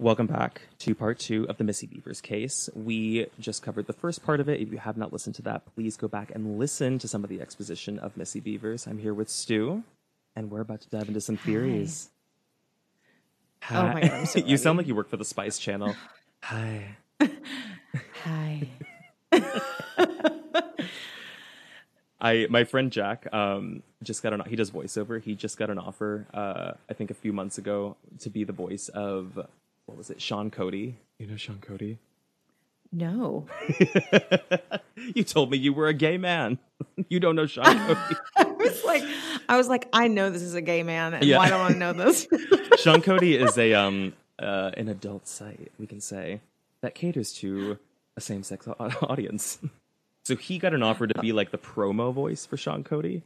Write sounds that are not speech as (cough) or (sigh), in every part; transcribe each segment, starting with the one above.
Welcome back to part two of the Missy Bevers case. We just covered the first part of it. If you have not listened to that, please go back and listen to some of the exposition of Missy Bevers. I'm here with Stu, and we're about to dive into some theories. Oh my God, I'm so (laughs) you sound like you work for the Spice Channel. Hi. Hi. (laughs) I my friend Jack um just got an he does voiceover. He just got an offer uh I think a few months ago to be the voice of what was it? Sean Cody. You know Sean Cody? No. (laughs) you told me you were a gay man. (laughs) you don't know Sean (laughs) Cody. I was like, I was like, I know this is a gay man, and Yeah. why don't I know this? Sean Cody is a um uh an adult site, we can say, that caters to a same sex audience. So he got an offer to be like the promo voice for Sean Cody.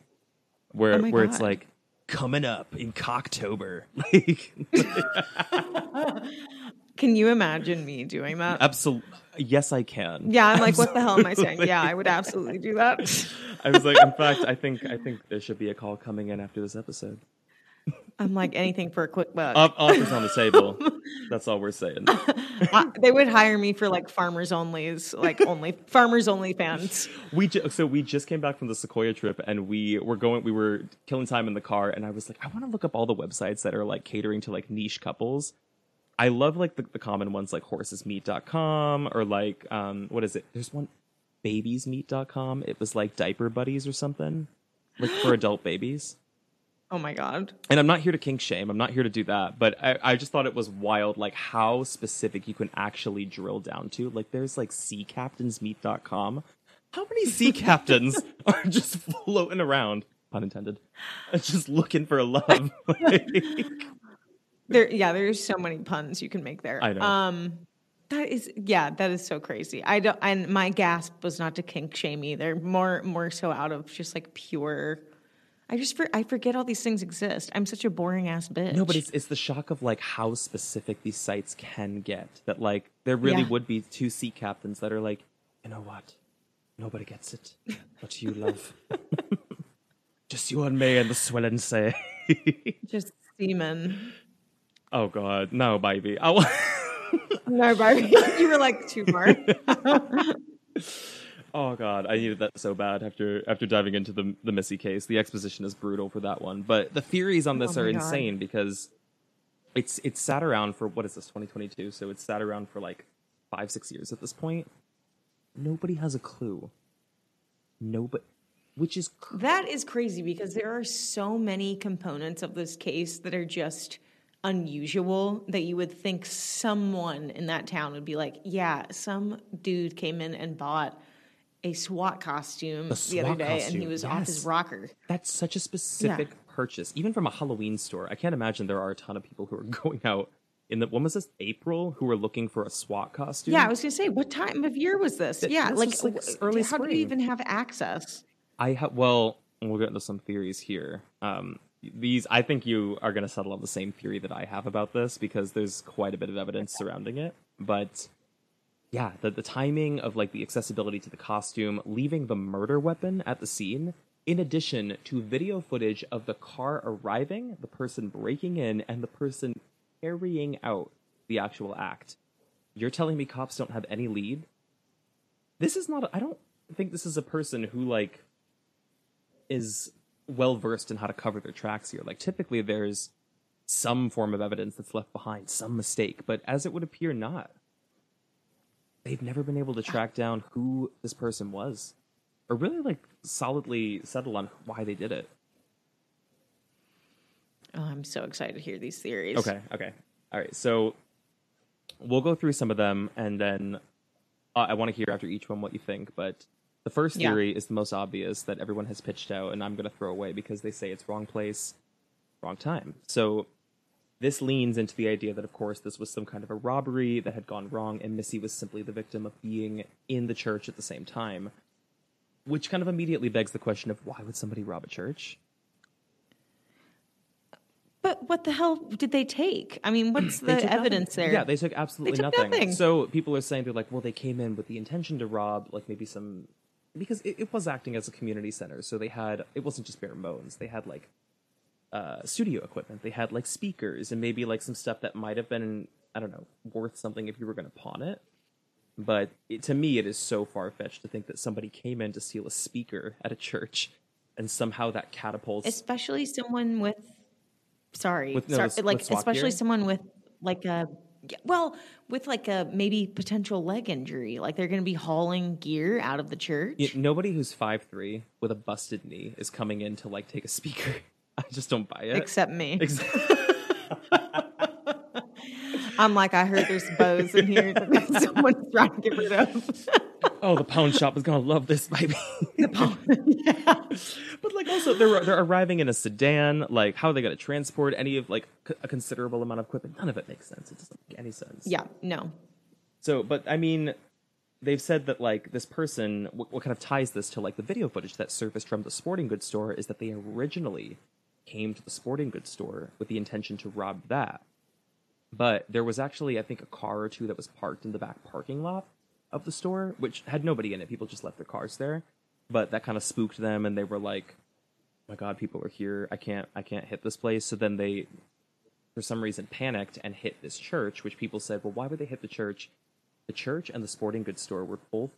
Where Oh where it's like coming up in Cocktober. Like (laughs) (laughs) Can you imagine me doing that? absolutely yes I can. yeah, I'm like, what the hell am I saying? Yeah, I would absolutely do that. (laughs) I was like, in fact, I think I think there should be a call coming in after this episode. I'm like anything for a quick buck. Off- Offers on the table. (laughs) That's all we're saying. (laughs) I- they would hire me for like farmers onlys, like only farmers only fans. We ju- so we just came back from the Sequoia trip, and we were going. We were killing time in the car, and I was like, I want to look up all the websites that are like catering to like niche couples. I love like the, the common ones like horsesmeat.com or like um what is it? There's one babiesmeat.com. It was like diaper buddies or something, like for adult babies. Oh my god. and I'm not here to kink shame. I'm not here to do that. But I, I just thought it was wild, like how specific you can actually drill down to. Like there's like seacaptainsmeet.com. How many sea (laughs) captains are just floating around, pun intended, (laughs) just looking for love? (laughs) Like, There, yeah, there's so many puns you can make there. I know. Um, that is, yeah, that is so crazy. I don't, and my gasp was not to kink shame either. More, more so out of just like pure. I just, for, I forget all these things exist. I'm such a boring ass bitch. no, but it's it's the shock of like how specific these sites can get. That like there really Yeah. would be two sea captains that are like, you know what? Nobody gets it, but you love. (laughs) Just you and me and the swelling (laughs) say. just semen. Oh God, no, baby. I wa- (laughs) No, baby. you were like too far. Oh God, I needed that so bad after after diving into the the Missy case. The exposition is brutal for that one, but the theories on this Oh are my God. insane because it's it's sat around for what is this 2022? So it's sat around for like five six years at this point. Nobody has a clue. Nobody, which is cr- That is crazy because there are so many components of this case that are just unusual that you would think someone in that town would be like, yeah, some dude came in and bought a SWAT costume the SWAT other day and he was off his rocker. that's such a specific purchase, even from a Halloween store. I can't imagine there are a ton of people who are (laughs) going out in the when was this April who were looking for a SWAT costume. Yeah, I was gonna say, what time of year was this? yeah, like, like, early how do spring. you even have access? I have well, we'll get into some theories here. Um, these I think you are going to settle on the same theory that I have about this because there's quite a bit of evidence surrounding it. But yeah, the the timing of like the accessibility to the costume, leaving the murder weapon at the scene, in addition to video footage of the car arriving, the person breaking in, and the person carrying out the actual act. You're telling me cops don't have any lead? This is not. I don't think this is a person who like is well versed in how to cover their tracks here. Like typically there's some form of evidence that's left behind, some mistake, but as it would appear not. They've never been able to track down who this person was or really like solidly settle on why they did it. Oh, I'm so excited to hear these theories. Okay, okay. All right. So we'll go through some of them and then uh, I want to hear after each one what you think, but the first Yeah. theory is the most obvious that everyone has pitched out and I'm going to throw away because they say it's wrong place, wrong time. So this leans into the idea that of course this was some kind of a robbery that had gone wrong and Missy was simply the victim of being in the church at the same time. Which kind of immediately begs the question of why would somebody rob a church? But what the hell did they take? I mean, what's (clears throat) the evidence nothing. there? Yeah, they took absolutely They took nothing. nothing. So people are saying they're like, well, they came in with the intention to rob, like maybe some, because it, it was acting as a community center. So they had, it wasn't just bare bones. They had like uh, studio equipment. They had like speakers and maybe like some stuff that might have been I don't know, worth something if you were going to pawn it. But it, to me, it is so far fetched to think that somebody came in to steal a speaker at a church, and somehow that catapults. especially someone with sorry, With- no, sorry with- like with especially gear? someone with like a well with like a maybe potential leg injury like they're going to be hauling gear out of the church Yeah, nobody who's five three with a busted knee is coming in to like take a speaker. (laughs) (laughs) I just don't buy it. except me (laughs) i'm like i heard there's bows in here that (laughs) someone's trying to get rid of oh, the pawn shop is gonna love this baby. The pawn, yeah. but like, also they're they're arriving in a sedan. Like, how are they gonna transport any of like c- a considerable amount of equipment? None of it makes sense. It doesn't make any sense. yeah no So, but I mean, they've said that like this person, what, what kind of ties this to like the video footage that surfaced from the sporting goods store is that they originally came to the sporting goods store with the intention to rob that. But there was actually, I think, a car or two that was parked in the back parking lot of the store, which had nobody in it. People just left their cars there. But that kind of spooked them, and they were like, "Oh "My God, people are here! I can't, I can't hit this place." So then they, for some reason, panicked and hit this church. Which people said, "Well, why would they hit the church?" The church and the sporting goods store were both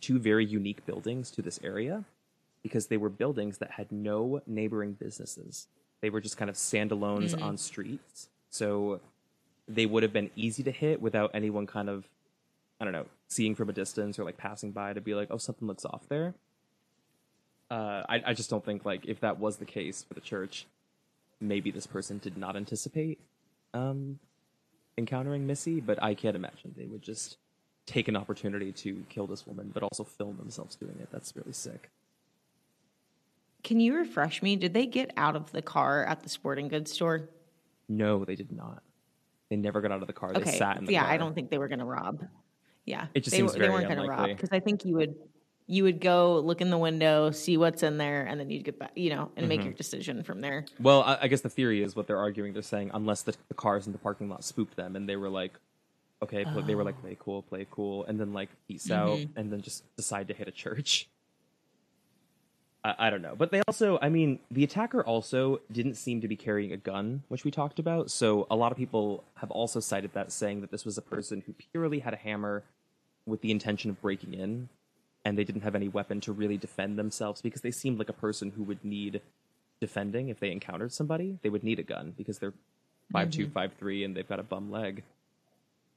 two very unique buildings to this area because they were buildings that had no neighboring businesses. They were just kind of standalones on streets. So they would have been easy to hit without anyone kind of, I don't know, seeing from a distance or like passing by to be like, oh, something looks off there. Uh, I, I just don't think like if that was the case for the church, maybe this person did not anticipate um, encountering Missy, but I can't imagine they would just take an opportunity to kill this woman, but also film themselves doing it. That's really sick. Can you refresh me did they get out of the car at the sporting goods store No, they did not. They never got out of the car. They okay sat in the yeah car. i don't think they were going to rob yeah It just they, seems they weren't going to rob because i think you would you would go look in the window see what's in there and then you'd get back you know and Mm-hmm. make your decision from there Well, I, I guess the theory is what they're arguing. They're saying unless the, the cars in the parking lot spooked them, and they were like, okay, pl- they were like, play cool, play cool, and then like peace out, and then just decide to hit a church. I, I don't know, but they also, I mean, the attacker also didn't seem to be carrying a gun, which we talked about. So a lot of people have also cited that, saying that this was a person who purely had a hammer with the intention of breaking in, and they didn't have any weapon to really defend themselves because they seemed like a person who would need defending if they encountered somebody. They would need a gun because they're five two, mm-hmm. five three, and they've got a bum leg.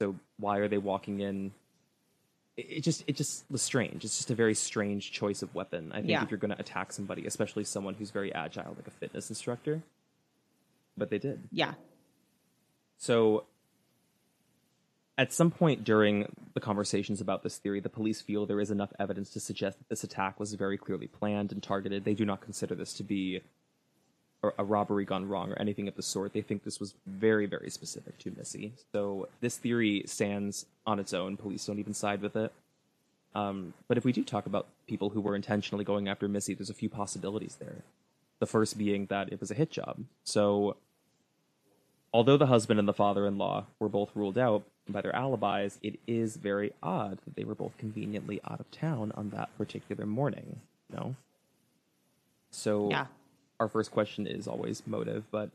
So why are they walking in? It, just it just was strange. It's just a very strange choice of weapon. I think Yeah. if you're going to attack somebody, especially someone who's very agile, like a fitness instructor, but they did. yeah So, at some point during the conversations about this theory, the police feel there is enough evidence to suggest that this attack was very clearly planned and targeted. They do not consider this to be a- robbery gone wrong or anything of the sort. They think this was very, very specific to Missy. So, this theory stands on its own. Police don't even side with it. Um, but if we do talk about people who were intentionally going after Missy, there's a few possibilities there. The first being that it was a hit job. So, although the husband and the father-in-law were both ruled out by their alibis, it is very odd that they were both conveniently out of town on that particular morning. No. So Yeah. Our first question is always motive, but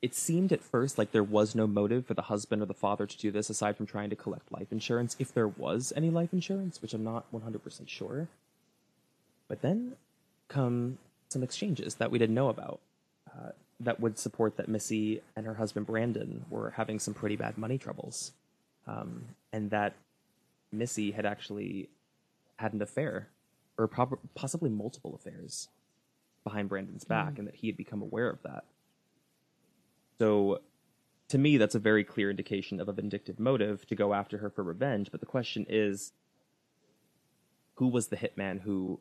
it seemed at first like there was no motive for the husband or the father to do this aside from trying to collect life insurance, if there was any life insurance, which I'm not 100% sure. But then come some exchanges that we didn't know about uh, that would support that Missy and her husband Brandon were having some pretty bad money troubles, um, and that Missy had actually had an affair, or possibly multiple affairs, behind Brandon's hmm. back, and that he had become aware of that. So, to me, that's a very clear indication of a vindictive motive to go after her for revenge. But the question is, who was the hitman who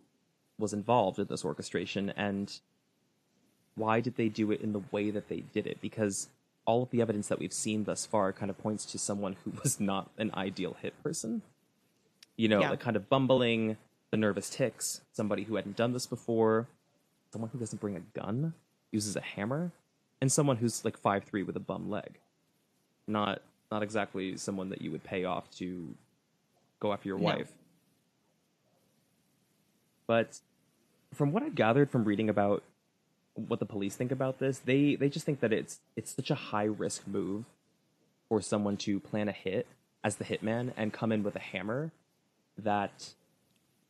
was involved in this orchestration, and why did they do it in the way that they did it? Because all of the evidence that we've seen thus far kind of points to someone who was not an ideal hit person. You know, Yeah. the kind of bumbling, the nervous ticks, somebody who hadn't done this before, someone who doesn't bring a gun, uses a hammer, and someone who's like five three with a bum leg. Not not exactly someone that you would pay off to go after your No. wife. But from what I've gathered from reading about what the police think about this, they they just think that it's it's such a high risk move for someone to plan a hit as the hitman and come in with a hammer that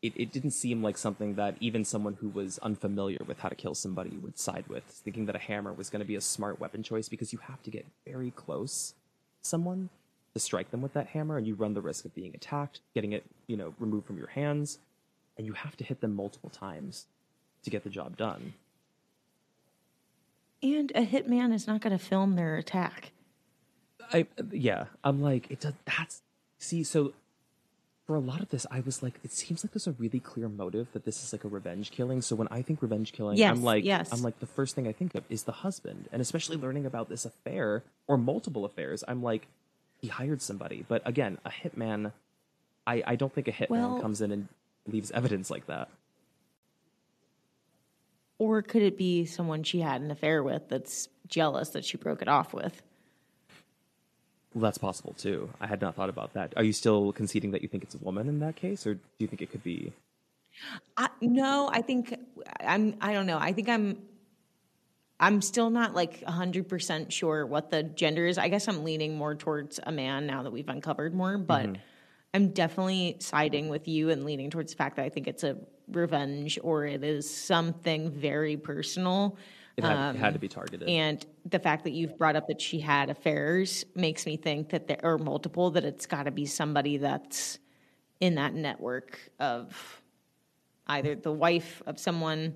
it, it didn't seem like something that even someone who was unfamiliar with how to kill somebody would side with, thinking that a hammer was going to be a smart weapon choice because you have to get very close to someone to strike them with that hammer and you run the risk of being attacked, getting it, you know, removed from your hands, and you have to hit them multiple times to get the job done. And a hitman is not going to film their attack. I yeah, I'm like it does. That's see. So for a lot of this, I was like, it seems like there's a really clear motive that this is like a revenge killing. So when I think revenge killing, Yes, I'm like, yes. I'm like the first thing I think of is the husband, and especially learning about this affair or multiple affairs. I'm like, he hired somebody, but again, a hitman. I I don't think a hitman Well- comes in and leaves evidence like that. Or could it be someone she had an affair with that's jealous that she broke it off with? That's possible too. I had not thought about that. Are you still conceding that you think it's a woman in that case, or do you think it could be? I, no, I think I'm. I don't know. I think I'm. I'm still not like hundred percent sure what the gender is. I guess I'm leaning more towards a man now that we've uncovered more, but mm-hmm. I'm definitely siding with you and leaning towards the fact that I think it's a revenge or it is something very personal. It had, it had to um, be targeted. And the fact that you've brought up that she had affairs makes me think that there are multiple, that it's got to be somebody that's in that network of either the wife of someone,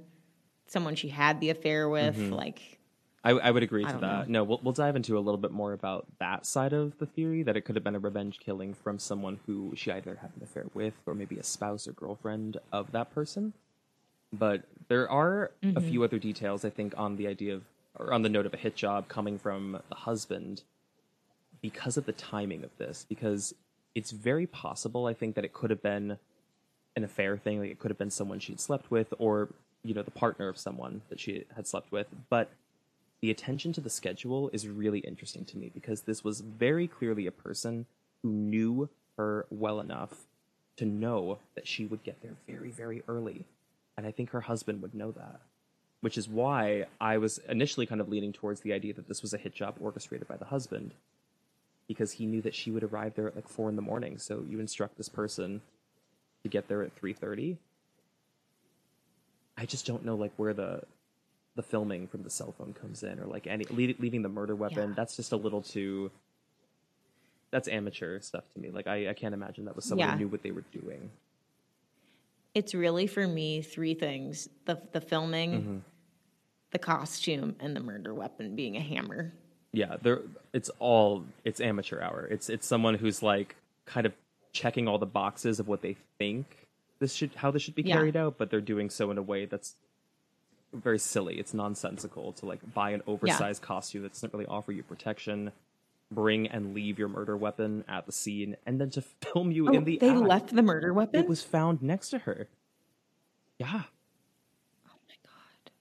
someone she had the affair with, mm-hmm. like, I, I would agree to don't that. No, we'll, we'll dive into a little bit more about that side of the theory that it could have been a revenge killing from someone who she either had an affair with or maybe a spouse or girlfriend of that person. But there are a mm-hmm. few other details, I think, on the idea of, or on the note of a hit job coming from the husband because of the timing of this. Because it's very possible, I think, that it could have been an affair thing. Like it could have been someone she'd slept with or, you know, the partner of someone that she had slept with. But the attention to the schedule is really interesting to me because this was very clearly a person who knew her well enough to know that she would get there very, very early. And I think her husband would know that, which is why I was initially kind of leaning towards the idea that this was a hit job orchestrated by the husband because he knew that she would arrive there at like four in the morning. So you instruct this person to get there at 3.30 i just don't know like where the the filming from the cell phone comes in or like any le- leaving the murder weapon Yeah. that's just a little too that's amateur stuff to me like i, I can't imagine that was someone Yeah. who knew what they were doing it's really for me three things. The, the filming, mm-hmm. the costume, and the murder weapon being a hammer. yeah they're it's all it's amateur hour. It's it's someone who's like kind of checking all the boxes of what they think this should how this should be Yeah. carried out but they're doing so in a way that's very silly. It's nonsensical to like buy an oversized costume that doesn't really offer you protection bring and leave your murder weapon at the scene and then to (laughs) film you Oh, in the they act. left the murder weapon? it was found next to her yeah oh my God.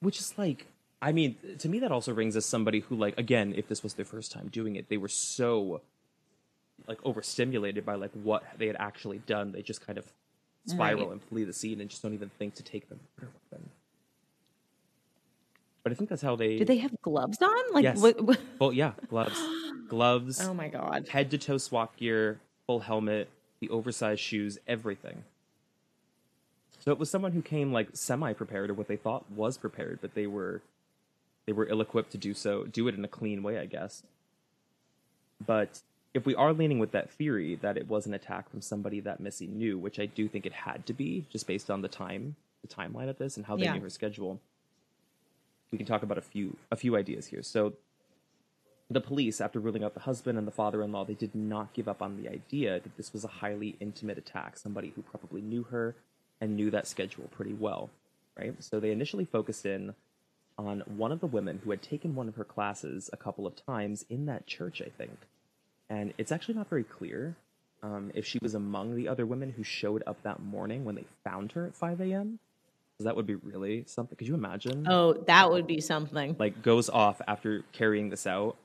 which is like i mean to me that also rings as somebody who like again if this was their first time doing it they were so like overstimulated by like what they had actually done they just kind of spiral Right. and flee the scene and just don't even think to take the murder weapon but i think that's how they Did they have gloves on? Like, Yes. what, what- well yeah gloves (gasps) gloves Oh my God. head to toe SWAT gear, full helmet, the oversized shoes, everything. So it was someone who came like semi prepared or what they thought was prepared, but they were they were ill equipped to do so, do it in a clean way, I guess. But if we are leaning with that theory that it was an attack from somebody that Missy knew, which I do think it had to be, just based on the time, the timeline of this and how they Yeah. knew her schedule, we can talk about a few a few ideas here. So the police, after ruling out the husband and the father-in-law, they did not give up on the idea that this was a highly intimate attack. Somebody who probably knew her and knew that schedule pretty well, right? So they initially focused in on one of the women who had taken one of her classes a couple of times in that church, I think. And it's actually not very clear um, if she was among the other women who showed up that morning when they found her at 5 a.m. That would be really something. Could you imagine? Oh, that would be something. like goes off after carrying this out,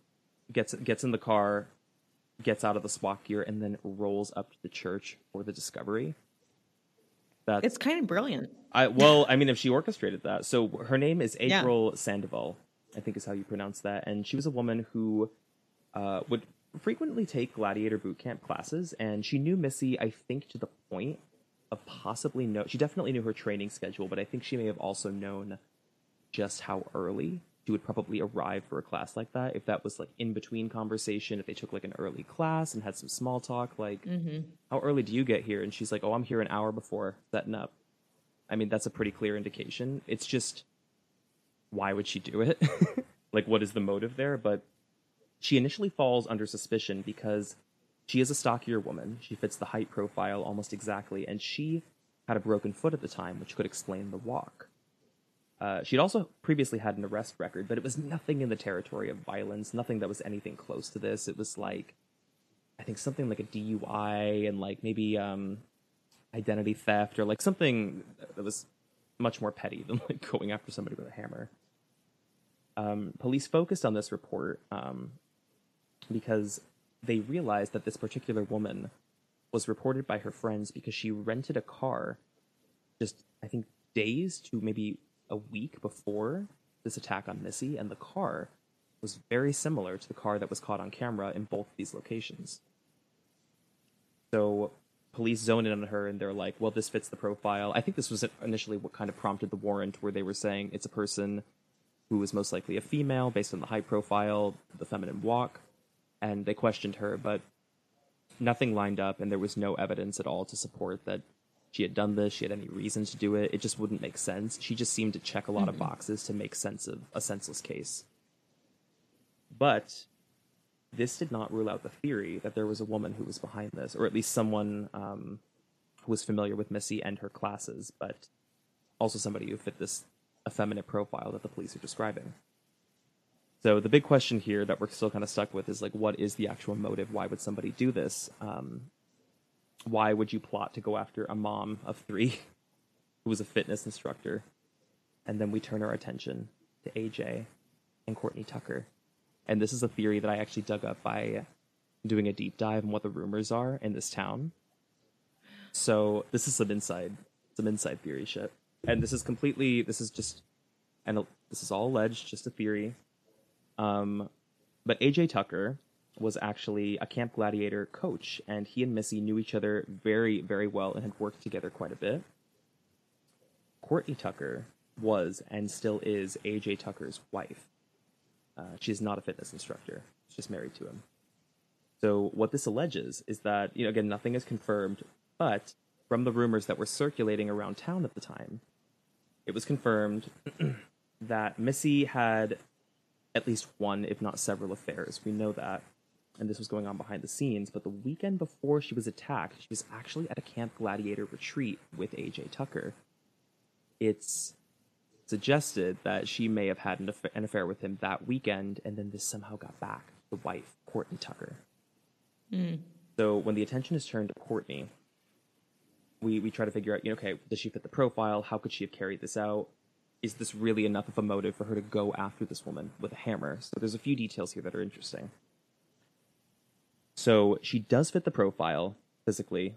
gets gets in the car, gets out of the SWAT gear, and then rolls up to the church for the discovery. That's It's kind of brilliant. I well, I mean, if she orchestrated that, so her name is Yeah. April Sandoval, I think is how you pronounce that, and she was a woman who uh, would frequently take gladiator boot camp classes, and she knew Missy, I think, to the point possibly know. She definitely knew her training schedule, but I think she may have also known just how early she would probably arrive for a class like that. If that was like in between conversation, if they took like an early class and had some small talk, like, mm-hmm. how early do you get here? And she's like, oh, I'm here an hour before setting up. I mean, that's a pretty clear indication. It's just, why would she do it? (laughs) like, what is the motive there? But she initially falls under suspicion because she is a stockier woman. She fits the height profile almost exactly, and she had a broken foot at the time, which could explain the walk. Uh, she'd also previously had an arrest record, but it was nothing in the territory of violence, nothing that was anything close to this. It was like, I think something like a DUI and like maybe um, identity theft or like something that was much more petty than like going after somebody with a hammer. Um, police focused on this report um, because they realized that this particular woman was reported by her friends because she rented a car just, I think, days to maybe a week before this attack on Missy, and the car was very similar to the car that was caught on camera in both these locations. So police zone in on her and they're like, well, this fits the profile. I think this was initially what kind of prompted the warrant, where they were saying it's a person who is most likely a female based on the high profile, the feminine walk, and they questioned her, but nothing lined up, and there was no evidence at all to support that she had done this. She had any reason to do it. It just wouldn't make sense. She just seemed to check a lot of boxes to make sense of a senseless case. But this did not rule out the theory that there was a woman who was behind this, or at least someone um, who was familiar with Missy and her classes, but also somebody who fit this effeminate profile that the police are describing. So the big question here that we're still kind of stuck with is like, what is the actual motive? Why would somebody do this? Um, why would you plot to go after a mom of three (laughs) who was a fitness instructor? And then we turn our attention to AJ and Courtney Tucker. And this is a theory that I actually dug up by doing a deep dive on what the rumors are in this town. So this is some inside, some inside theory shit. And this is completely, this is just, and this is all alleged, just a theory. Um, but AJ Tucker was actually a Camp Gladiator coach, and he and Missy knew each other very, very well and had worked together quite a bit. Courtney Tucker was and still is AJ Tucker's wife. Uh, she's not a fitness instructor; she's married to him. So what this alleges is that you know again nothing is confirmed, but from the rumors that were circulating around town at the time, it was confirmed (clears throat) that Missy had at least one, if not several, affairs. We know that and this was going on behind the scenes, but the weekend before she was attacked, she was actually at a Camp Gladiator retreat with AJ Tucker. It's suggested that she may have had an, aff- an affair with him that weekend, and then this somehow got back to the wife, Courtney Tucker. Hmm. So when the attention is turned to Courtney, we, we try to figure out, you know, okay, does she fit the profile? How could she have carried this out? Is this really enough of a motive for her to go after this woman with a hammer? So there's a few details here that are interesting. So she does fit the profile physically,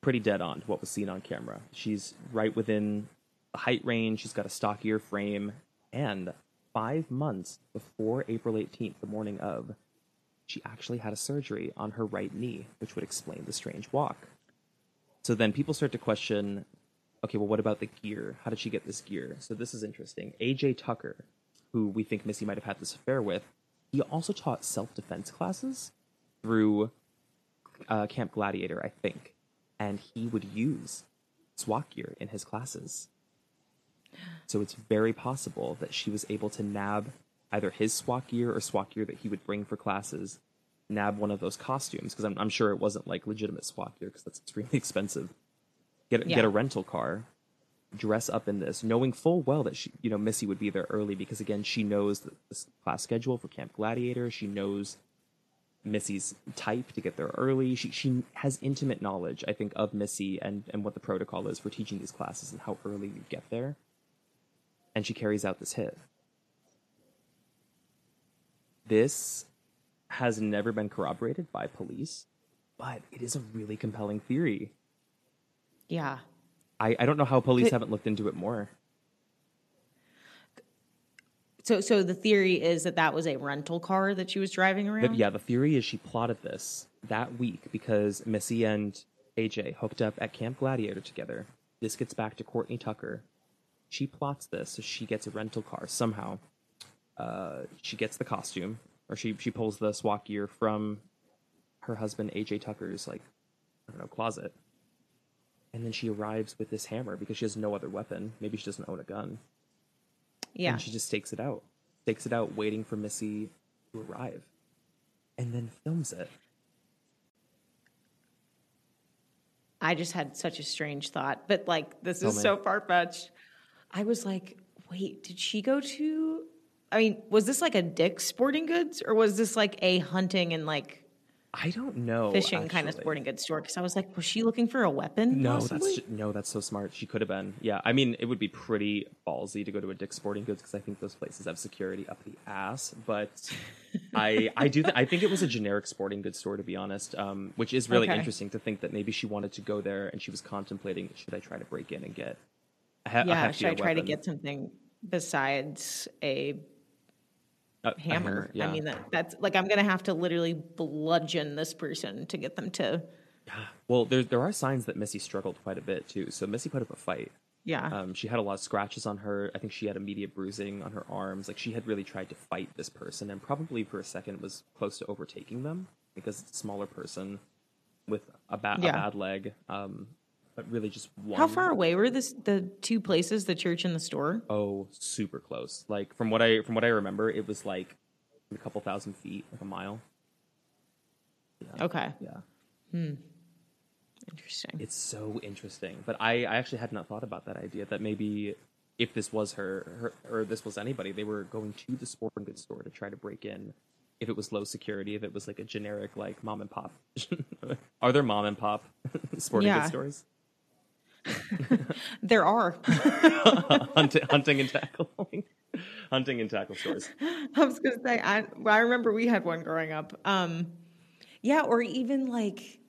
pretty dead on to what was seen on camera. She's right within the height range. She's got a stockier frame, and five months before April 18th, the morning of, she actually had a surgery on her right knee, which would explain the strange walk. So then people start to question okay, well, what about the gear? How did she get this gear? So this is interesting. AJ Tucker, who we think Missy might have had this affair with, he also taught self defense classes through uh, Camp Gladiator, I think. And he would use SWAT gear in his classes. So it's very possible that she was able to nab either his SWAT gear or SWAT gear that he would bring for classes, nab one of those costumes, because I'm, I'm sure it wasn't like legitimate SWAT gear, because that's extremely (laughs) expensive. Get, get a rental car, dress up in this, knowing full well that she, you know, Missy would be there early because again, she knows the, the class schedule for Camp Gladiator. She knows Missy's type to get there early. She she has intimate knowledge, I think, of Missy and and what the protocol is for teaching these classes and how early you get there. And she carries out this hit. This has never been corroborated by police, but it is a really compelling theory. Yeah. I, I don't know how police Could- haven't looked into it more. So, so the theory is that that was a rental car that she was driving around. Yeah, the theory is she plotted this that week because Missy and AJ hooked up at Camp Gladiator together. This gets back to Courtney Tucker. She plots this so she gets a rental car somehow. Uh, she gets the costume, or she she pulls the SWAT gear from her husband AJ Tucker's like I don't know closet, and then she arrives with this hammer because she has no other weapon. Maybe she doesn't own a gun. yeah. And she just takes it out. Takes it out, waiting for Missy to arrive. And then films it. I just had such a strange thought, but like this Tell is me. so far fetched. I was like, wait, did she go to? I mean, was this like a Dick's Sporting Goods or was this like a hunting and like I don't know. fishing kind of sporting goods store? Because I was like, was she looking for a weapon? No, possibly? that's no, that's so smart. She could have been. Yeah, I mean, it would be pretty ballsy to go to a Dick's Sporting Goods because I think those places have security up the ass. But (laughs) I, I do, th- I think it was a generic sporting goods store to be honest. Um, which is really Okay. interesting to think that maybe she wanted to go there and she was contemplating should I try to break in and get a, he- a yeah. Should I try to get something besides a A- a hammer? yeah. I mean, that, that's like I'm gonna have to literally bludgeon this person to get them to. Well, there there are signs that Missy struggled quite a bit too. So Missy put up a fight. Yeah. Um, she had a lot of scratches on her. I think she had immediate bruising on her arms. Like she had really tried to fight this person, and probably for a second was close to overtaking them because it's a smaller person with a, ba- Yeah. a bad leg. Um, but really just one. How far away were this the two places, the church and the store? Oh, super close. Like from what I from what I remember, it was like a couple thousand feet, like a mile. Yeah. Okay. Yeah. Hmm. Interesting. It's so interesting. But I, I actually had not thought about that idea that maybe if this was her, her or this was anybody, they were going to the sporting goods store to try to break in. If it was low security, if it was like a generic like mom and pop, (laughs) are there mom and pop (laughs) sporting Yeah. goods stores? (laughs) There are. (laughs) hunting, hunting and tackling, (laughs) hunting and tackle stores. I was gonna say I well, I remember we had one growing up. Um yeah, or even like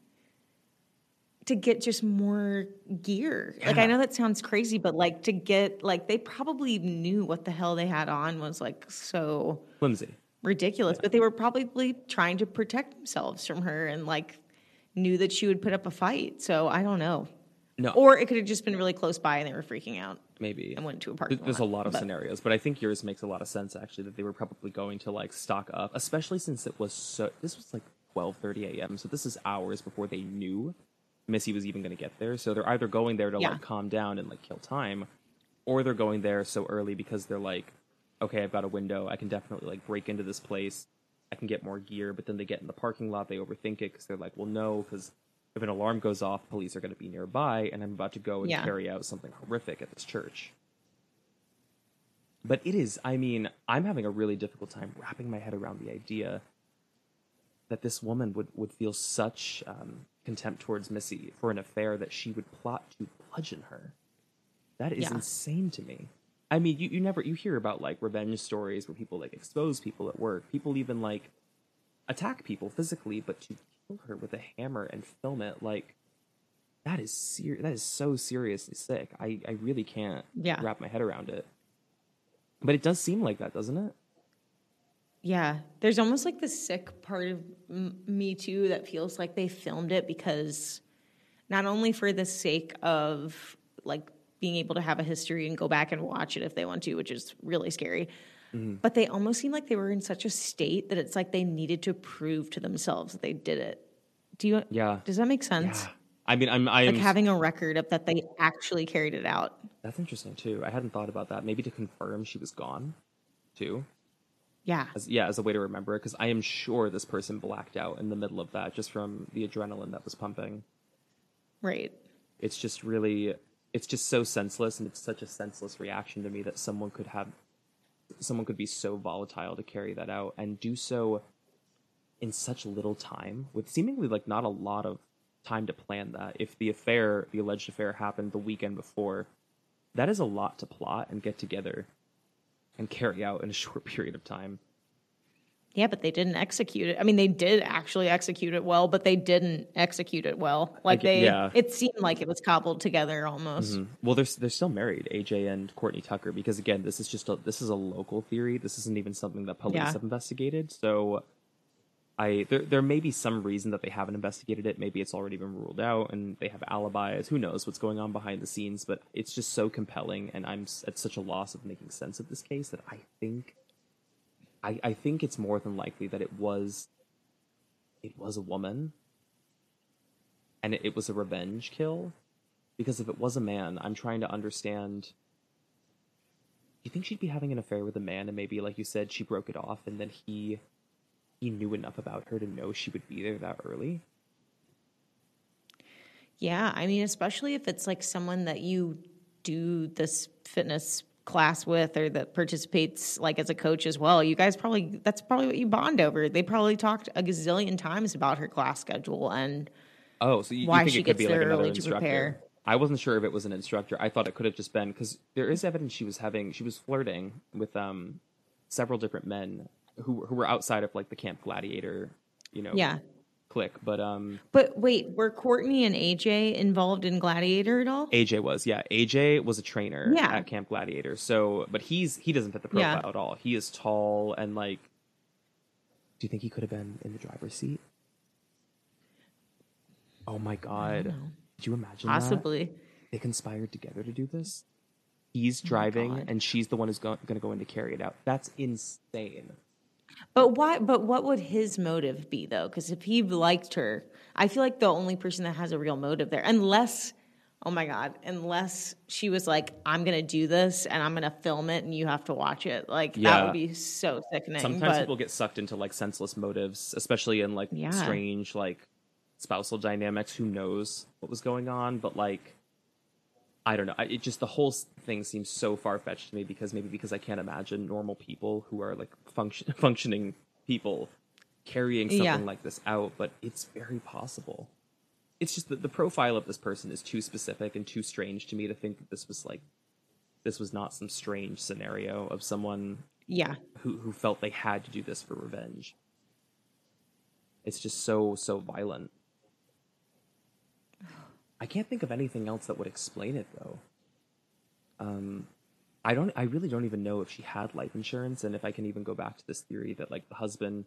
to get just more gear. Like I know that sounds crazy, but like to get like they probably knew what the hell they had on was like so Flimsy. ridiculous, but they were probably trying to protect themselves from her and like knew that she would put up a fight. So I don't know. No, Or it could have just been really close by and they were freaking out maybe and went to a parking There's a lot. lot of But- scenarios, but I think yours makes a lot of sense actually that they were probably going to like stock up, especially since it was so. This was like 12:30 a.m., so this is hours before they knew Missy was even going to get there. So they're either going there to Yeah. like calm down and like kill time, or they're going there so early because they're like, okay, I've got a window, I can definitely like break into this place, I can get more gear. But then they get in the parking lot, they overthink it because they're like, well, no, because if an alarm goes off, police are going to be nearby, and I'm about to go and Yeah. carry out something horrific at this church. But it is, I mean, I'm having a really difficult time wrapping my head around the idea that this woman would, would feel such um, contempt towards Missy for an affair that she would plot to bludgeon her. That is Yeah. insane to me. I mean, you, you never you hear about like revenge stories where people like expose people at work. People even like attack people physically, but to kill her with a hammer and film it like that is ser- that is so seriously sick. I, I really can't Yeah. wrap my head around it. But it does seem like that, doesn't it? Yeah, there's almost like the sick part of m- me too that feels like they filmed it because not only for the sake of like being able to have a history and go back and watch it if they want to, which is really scary, Mm-hmm. but they almost seem like they were in such a state that it's like they needed to prove to themselves that they did it. Do you? Yeah. Does that make sense? Yeah. I mean, I'm I am Like having a record of that they actually carried it out. That's interesting too. I hadn't thought about that. Maybe to confirm she was gone, too. Yeah. As, yeah, as a way to remember it, because I am sure this person blacked out in the middle of that just from the adrenaline that was pumping. Right. It's just really, it's just so senseless, and it's such a senseless reaction to me that someone could have, someone could be so volatile to carry that out and do so in such little time with seemingly like not a lot of time to plan that. If the affair, the alleged affair, happened the weekend before, that is a lot to plot and get together and carry out in a (laughs) short period of time. Yeah, but they didn't execute it. I mean, they did actually execute it well, but they didn't execute it well. Like they, yeah. it seemed like it was cobbled together almost. Mhm. Well, they're they're still married, AJ and Courtney Tucker, because again, this is just a this is a local theory. This isn't even something that police Yeah. have investigated. So, I there there may be some reason that they haven't investigated it. Maybe it's already been ruled out, and they have alibis. Who knows what's going on behind the scenes? But it's just so compelling, and I'm at such a loss of making sense of this case that I think, I I think it's more than likely that it was, it was a woman, and it, it was a revenge kill because if it was a man, I'm trying to understand. You think she'd be having an affair with a man, and maybe, like you said, she broke it off, and then he he knew enough about her to know she would be there that early? Yeah, I mean, especially if it's like someone that you do this fitness class with or that participates like as a coach as well. You guys probably that's probably what you bond over. They probably talked a gazillion times about her class schedule and Oh, so you, you Why think she it could be gets like there another early to instructor? prepare. I wasn't sure if it was an instructor. I thought it could have just been because there is evidence she was having she was flirting with um several different men who who were outside of like the Camp Gladiator, you know, yeah. Clique. But um, But wait, were Courtney and AJ involved in Gladiator at all? AJ was, yeah. AJ was a trainer Yeah. at Camp Gladiator. So, but he's he doesn't fit the Yeah. profile at all. He is tall and like. Do you think he could have been in the driver's seat? Oh my god! Could you imagine? that? Possibly. they conspired together to do this. He's driving, Oh and she's the one who's going to go in to carry it out. That's insane. But why? But what would his motive be though? Because if he liked her, I feel like the only person that has a real motive there, unless, oh my god, unless she was like, "I'm gonna do this and I'm gonna film it and you have to watch it," like that would be so sickening. Sometimes but people get sucked into like senseless motives, especially in like Yeah. strange like spousal dynamics. Who knows what was going on? But like, I don't know. I, it just the whole thing seems so far fetched to me because maybe because I can't imagine normal people who are like function (laughs) functioning people carrying something Yeah. like this out. But it's very possible. It's just that the profile of this person is too specific and too strange to me to think that this was like this was not some strange scenario of someone yeah, who who felt they had to do this for revenge. It's just so so violent. I can't think of anything else that would explain it though. Um I don't I really don't even know if she had life insurance and if I can even go back to this theory that like the husband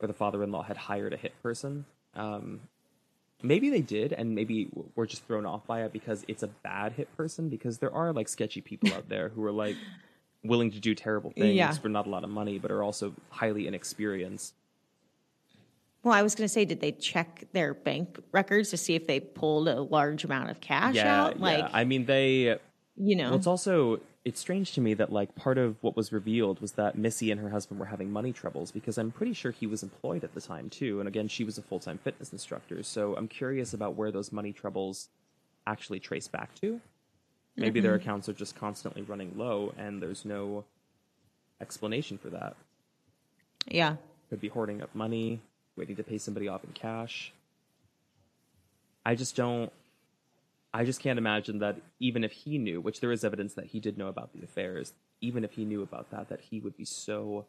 or the father-in-law had hired a hit person. Um maybe they did and maybe we're just thrown off by it because it's a bad hit person because there are like sketchy people out there who are like willing to do terrible things Yeah. for not a lot of money but are also highly inexperienced Well, I was going to say, did they check their bank records to see if they pulled a large amount of cash yeah out? Like, yeah i mean they you know, well, it's also it's strange to me that like part of what was revealed was that missy and her husband were having money troubles because i'm pretty sure he was employed at the time too. And again she was a full-time fitness instructor. So i'm curious about where those money troubles actually trace back to. Maybe their mm-hmm. accounts are just constantly running low and there's no explanation for that. Yeah, could be hoarding up money, waiting to pay somebody off in cash. I just don't. I just can't imagine that even if he knew, which there is evidence that he did know about the affairs, even if he knew about that, that he would be so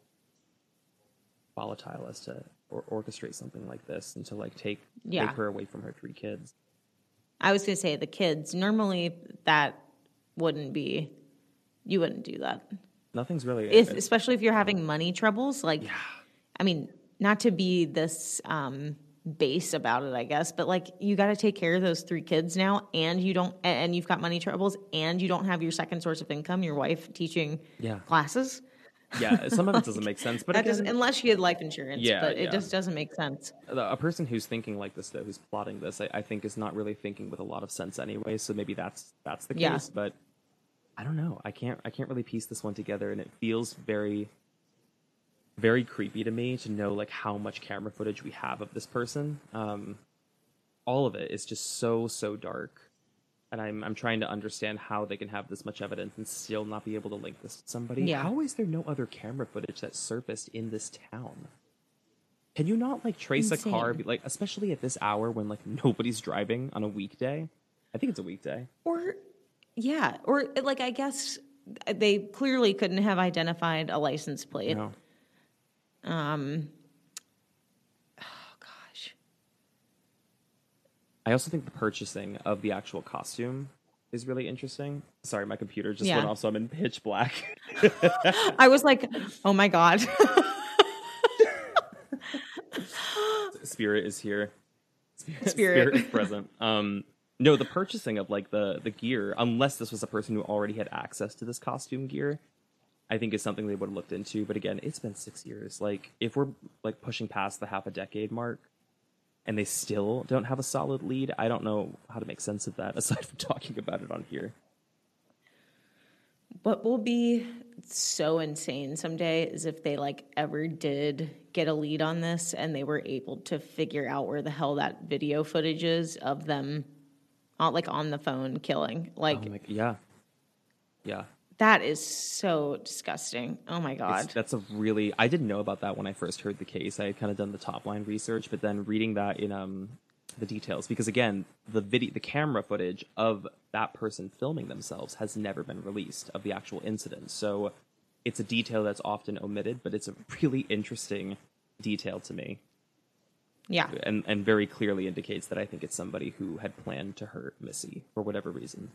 volatile as to or orchestrate something like this and to like take Yeah. take her away from her three kids. I was going to say the kids. Normally, that wouldn't be. You wouldn't do that. Nothing's really. if, especially if you're having money troubles like i mean not to be this um base about it i guess but like you got to take care of those three kids now and you don't and you've got money troubles and you don't have your second source of income your wife teaching Yeah. classes yeah, some of it doesn't make sense, but (laughs) that doesn't again, unless she had life insurance Yeah, but it yeah. just doesn't make sense a person who's thinking like this though who's plotting this I, I think is not really thinking with a lot of sense anyway so maybe that's that's the case Yeah. but i don't know i can't i can't really piece this one together and it feels very very creepy to me to know like how much camera footage we have of this person um all of it is just so so dark and I'm I'm trying to understand how they can have this much evidence and still not be able to link this to somebody. Yeah. How is there no other camera footage that surfaced in this town? Can you not like trace a car, like especially at this hour when like (laughs) nobody's driving on a weekday? I think it's a weekday. Or, yeah, or like I guess they clearly couldn't have identified a license plate. No. Um, oh gosh, I also think the purchasing of the actual costume is really interesting. Sorry, my computer just Yeah. went off, so I'm in pitch black. (laughs) I was like, oh my god. (laughs) Spirit is here. Spirit, Spirit. is present. Um, no, the purchasing of like the the gear, unless this was a person who already had access to this costume gear, I think is something they would have looked into. But again, it's been six years. Like if we're like pushing past the half a decade mark, and they still don't have a solid lead, I don't know how to make sense of that (laughs) aside from talking about it on here. What will be so insane someday is if they like ever did get a lead on this and they were able to figure out where the hell that video footage is of them on like on the phone killing. Like oh I'm like, yeah, yeah. That is so disgusting. Oh my It's- god. that's a really I didn't know about that when I first heard the case. I had kind of done the top line research, but then reading that in um the details because again, the video the camera footage of that person filming themselves has never been released of the actual incident. So it's a detail that's often omitted, but it's a really interesting detail to me. Yeah. And and very clearly indicates that I think it's somebody who had planned to hurt Missy for whatever reason.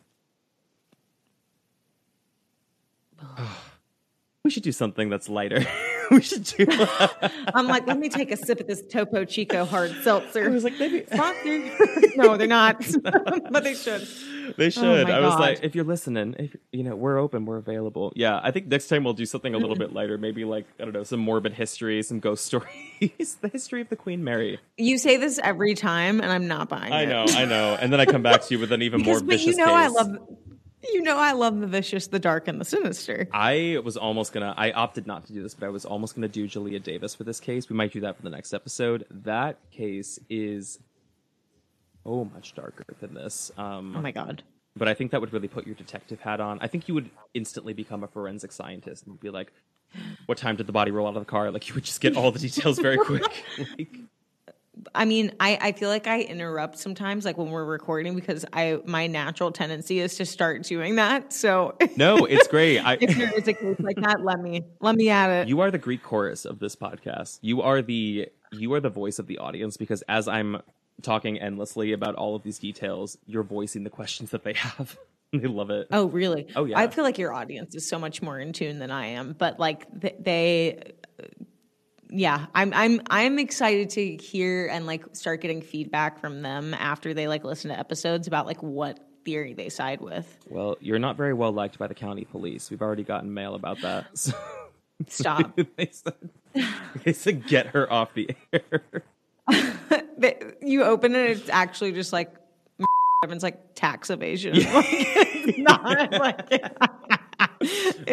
We should do something that's lighter. (laughs) we should do uh, (laughs) I'm like, let me take a sip of this Topo Chico hard seltzer. I was like, maybe (laughs) no, they're not. but they should. they oh should. my I was God. like, if you're listening, if you know, we're open, we're available. Yeah, I think next time we'll do something a little bit lighter. Maybe like I don't know, some morbid history, some ghost stories, the history of the Queen Mary. You say this every time, and I'm not buying I it. know, I know, and then I come back to you with an even because more but vicious you know I love you know I love the vicious, the dark, and the sinister. I was almost gonna. I opted not to do this, but I was almost gonna do Julia Davis for this case. We might do that for the next episode. That case is oh much darker than this. Um, Oh my god. but I think that would really put your detective hat on. I think you would instantly become a forensic scientist and be like, "What time did the body roll out of the car?" Like you would just get all the details very (laughs) quick. like, I mean, I, I feel like I interrupt sometimes, like when we're recording, because I my natural tendency is to start doing that. So (laughs) no, it's great. I, if there is a case like that, let me let me at it. you are the Greek chorus of this podcast. You are the you are the voice of the audience because as I'm talking endlessly about all of these details, you're voicing the questions that they have. (laughs) they love it. Oh, really? Oh, yeah. I feel like your audience is so much more in tune than I am, but like th- they, yeah, I'm I'm I'm excited to hear and like start getting feedback from them after they like listen to episodes about like what theory they side with. Well, you're not very well liked by the county police. We've already gotten mail about that. (laughs) So Stop. (laughs) they, said, they said get her off the air. (laughs) They- you open it, it's actually just like it's like tax evasion. Like, it's not like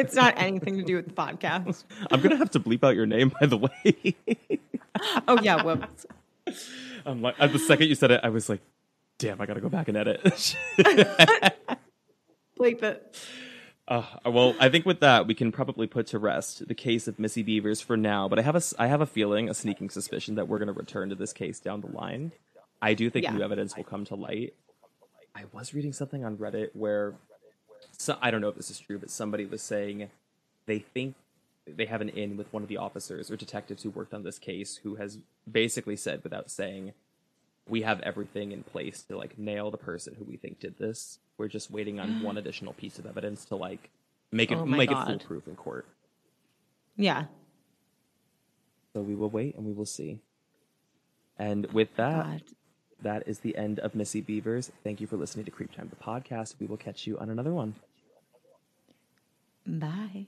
it's not anything to do with the podcast. (laughs) I'm gonna have to bleep out your name, by the way. Oh yeah, whoops. I'm like, at the second you said it, I was like, damn, I gotta go back and edit. (laughs) Bleep it. Uh, well, I think with that we can probably put to rest the case of Missy Bevers for now. But I have a, I have a feeling, a sneaking suspicion that we're going to return to this case down the line. I do think Yeah. new evidence will come to light. I was reading something on Reddit where, so, I don't know if this is true, but somebody was saying they think they have an in with one of the officers or detectives who worked on this case, who has basically said without saying, "We have everything in place to like nail the person who we think did this. We're just waiting on one (gasps) additional piece of evidence to like make it Oh make God. it foolproof in court." Yeah. So we will wait and we will see. And with that, God. that is the end of Missy Bevers. Thank you for listening to CreepTime, the podcast. We will catch you on another one. Bye.